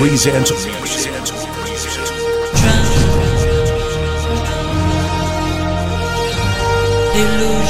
Music presents Illusion.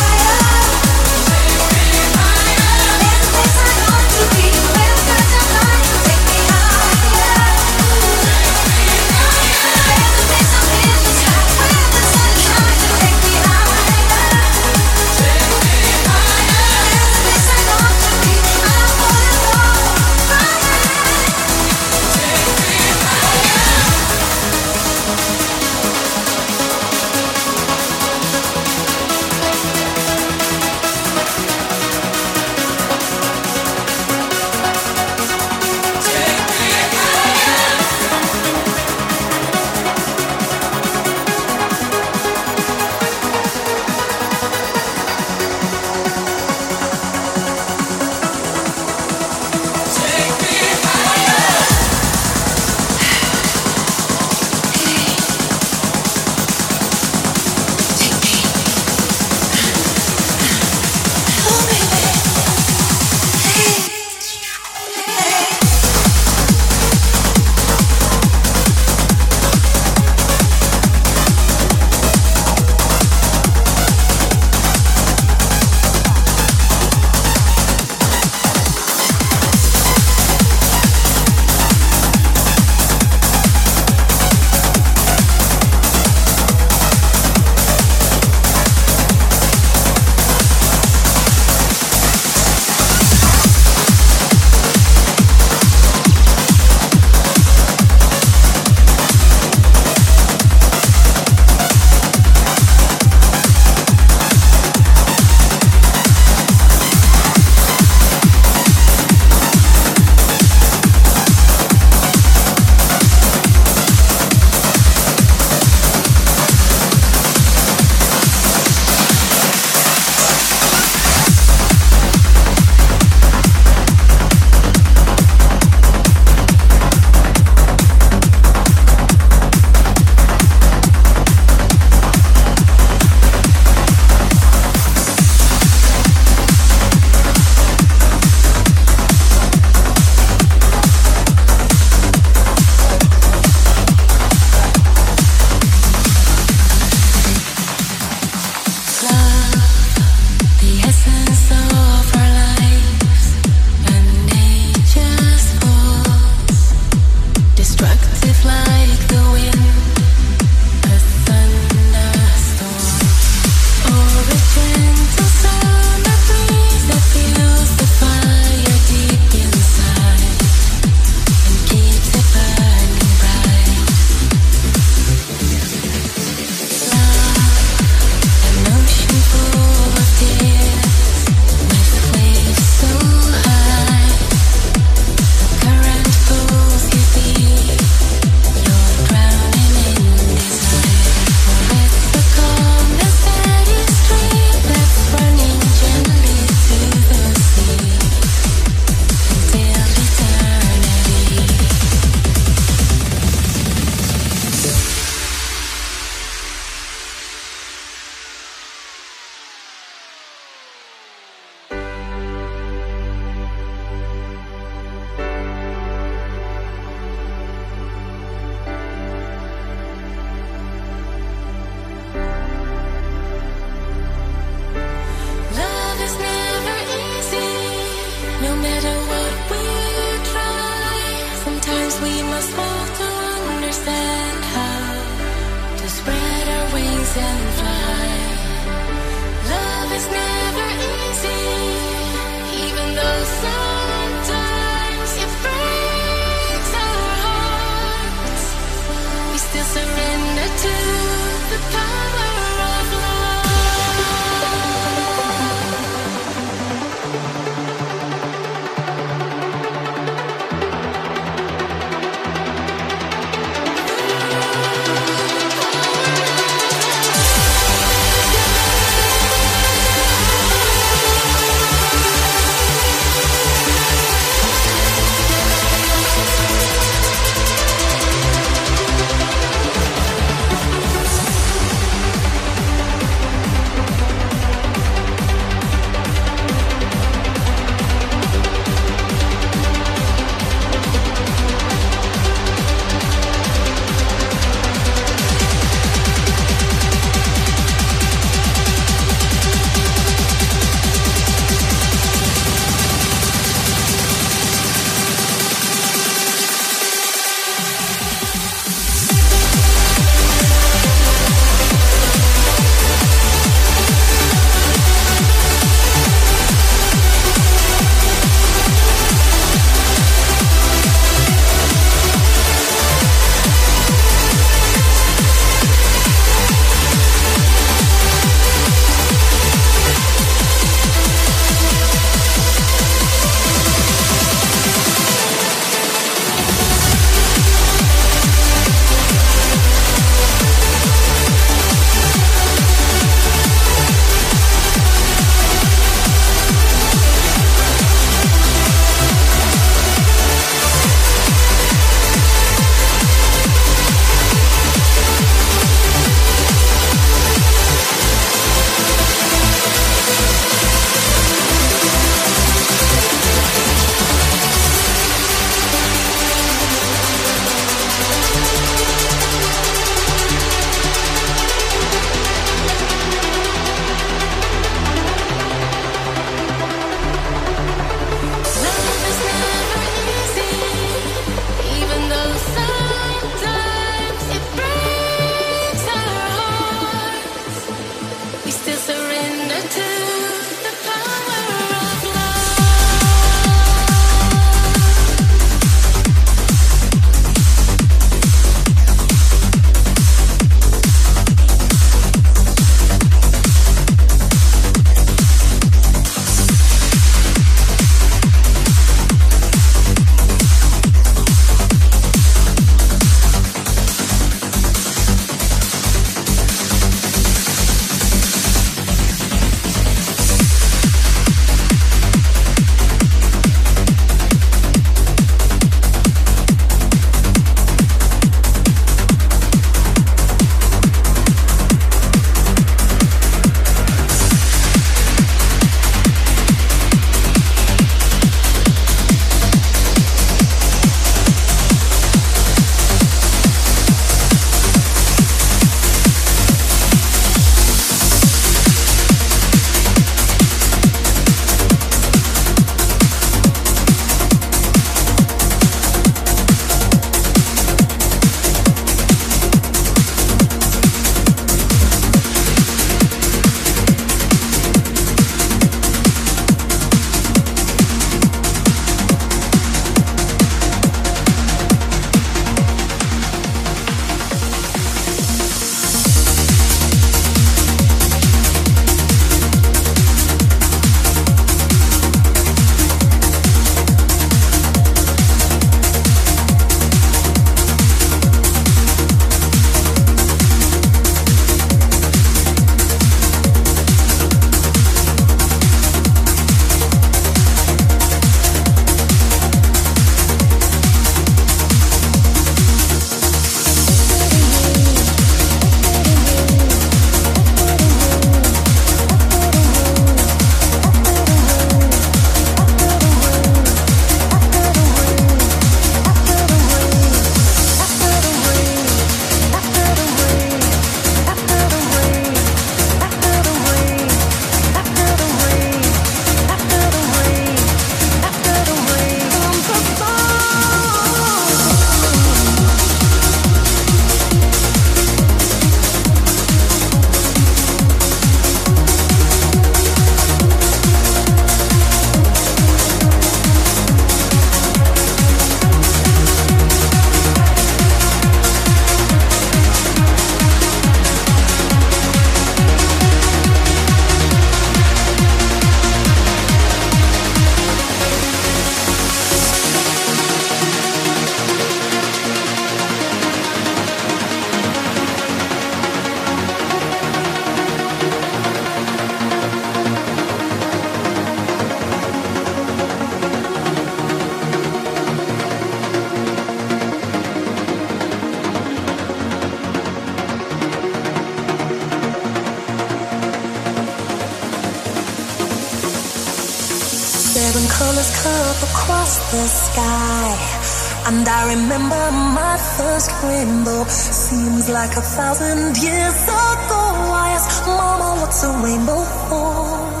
Seems like a thousand years ago. I asked Mama, what's a rainbow for?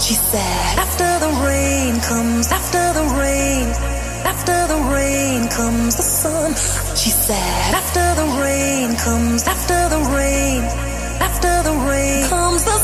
She said, After the rain comes, after the rain, after the rain comes the sun. She said, After the rain comes, after the rain, after the rain comes the sun.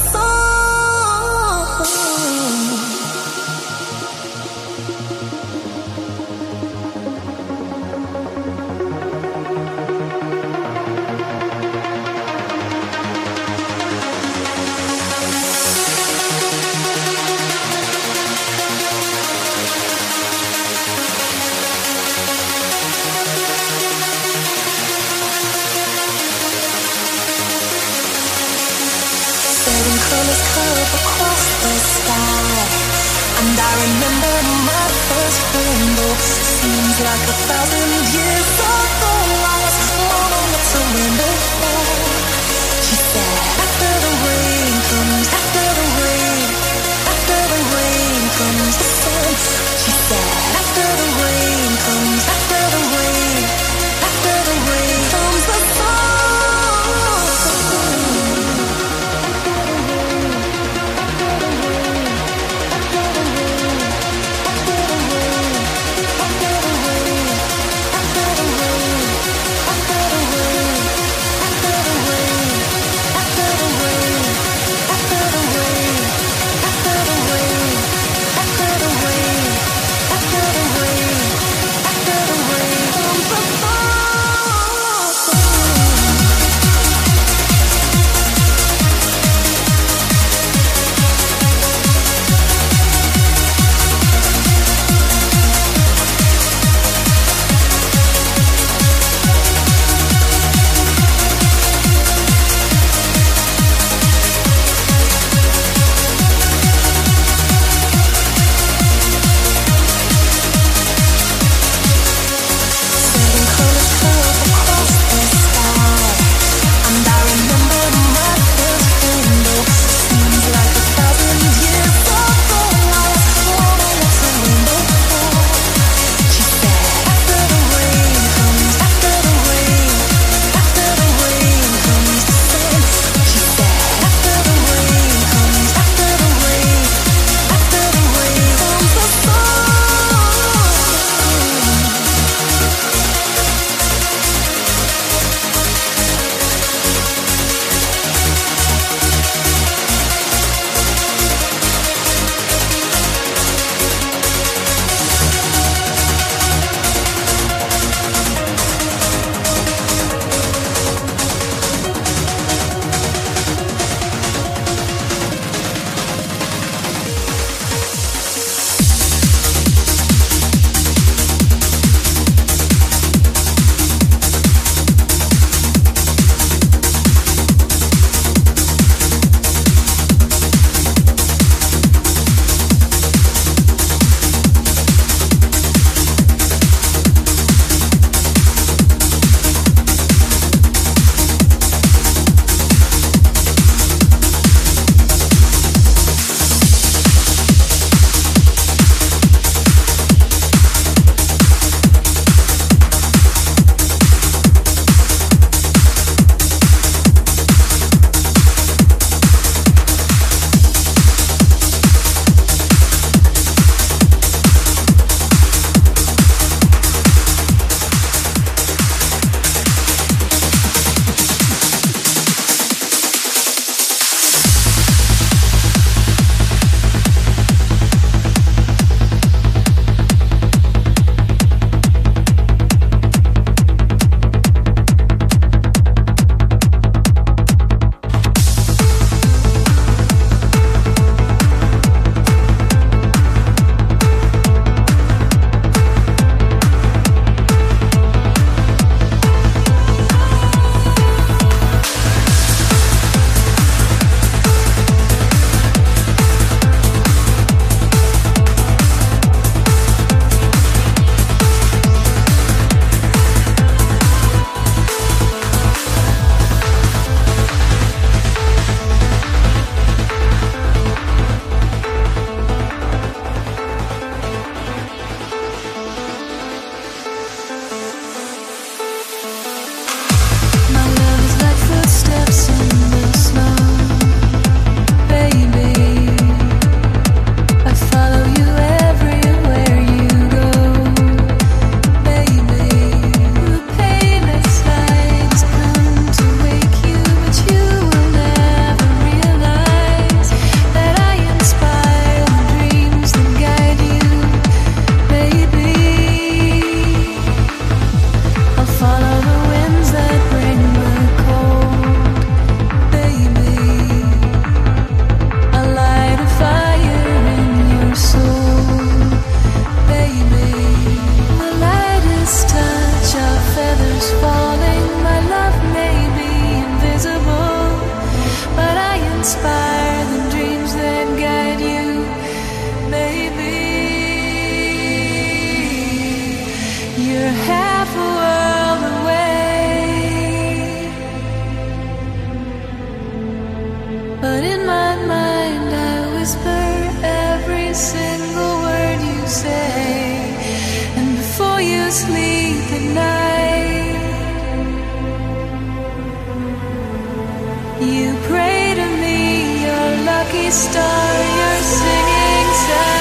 lucky star, you're singing.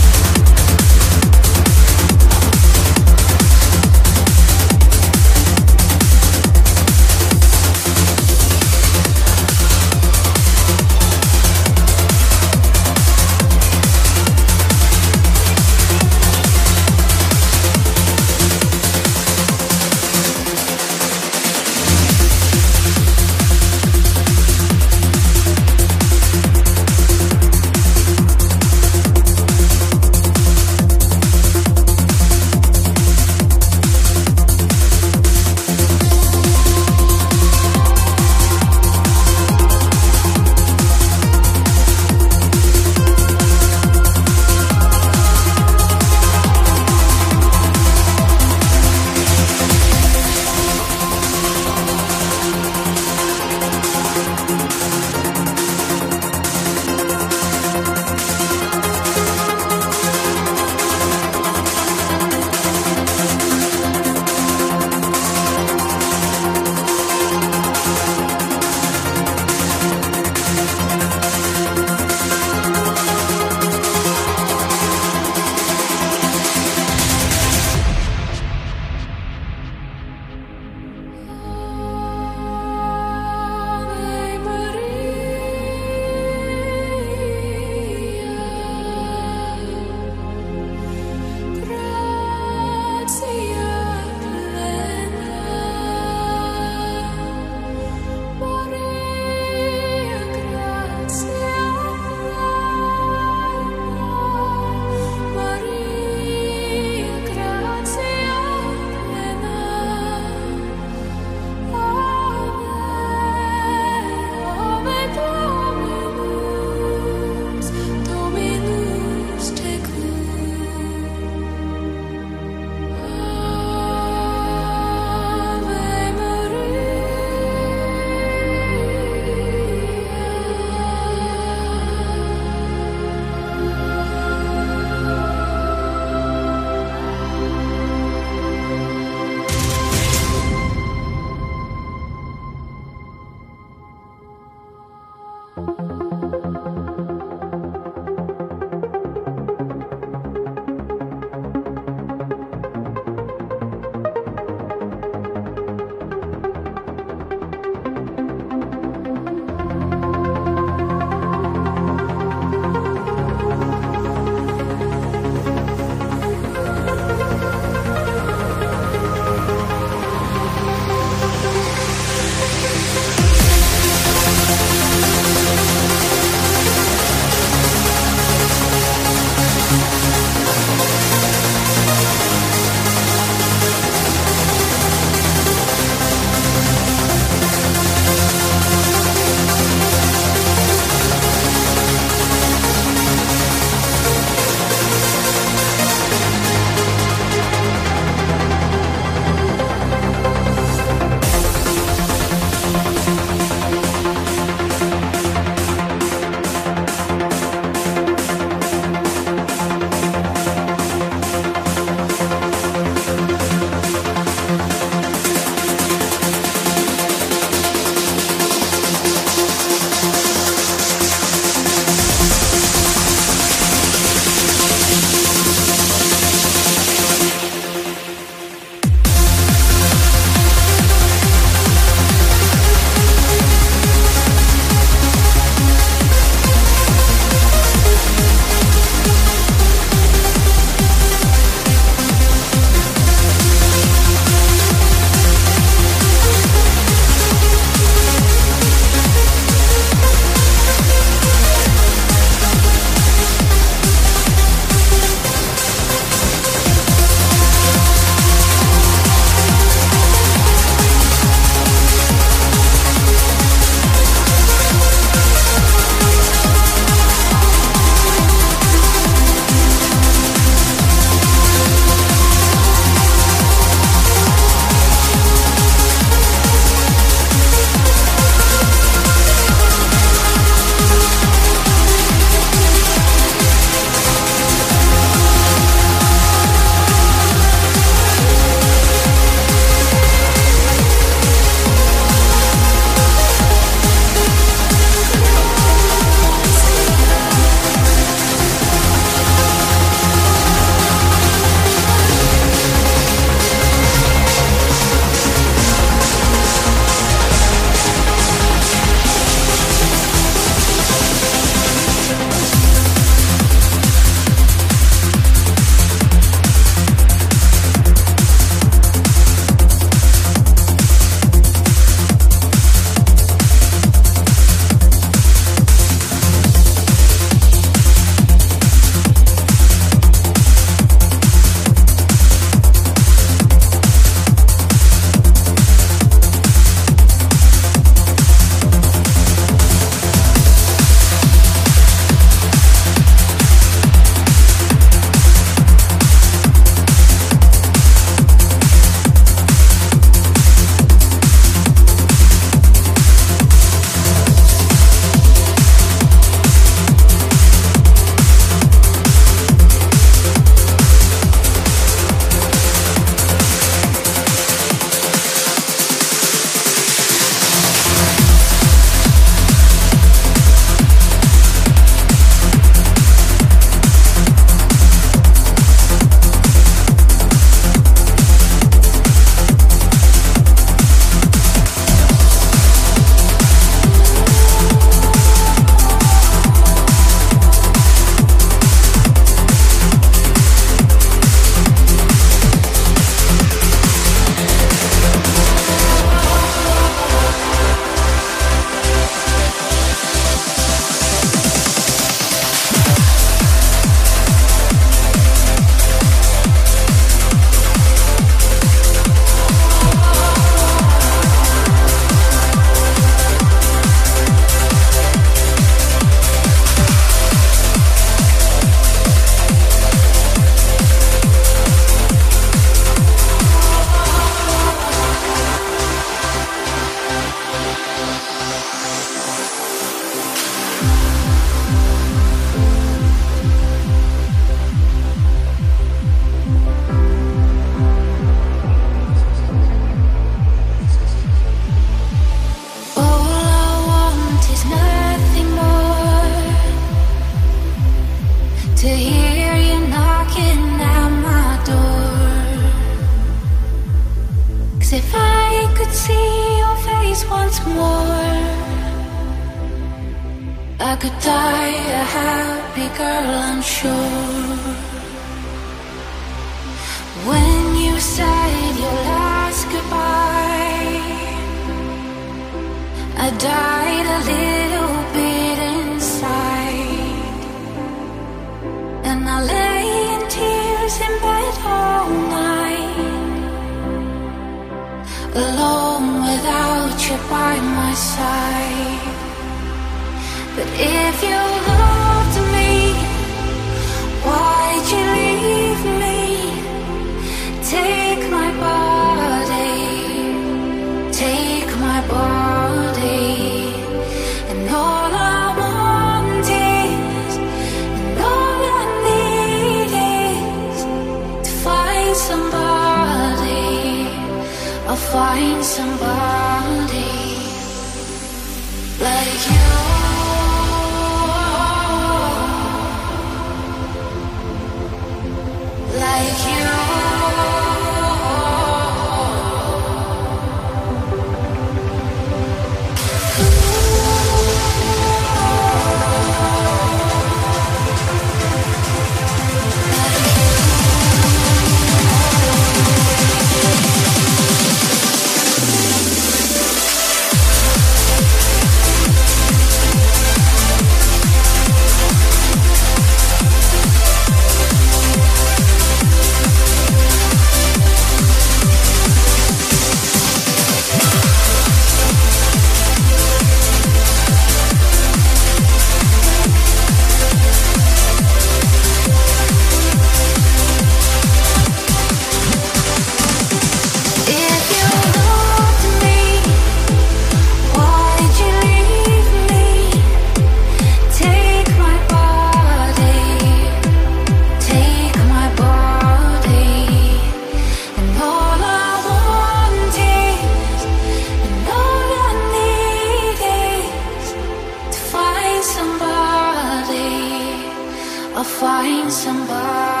I'll find somebody.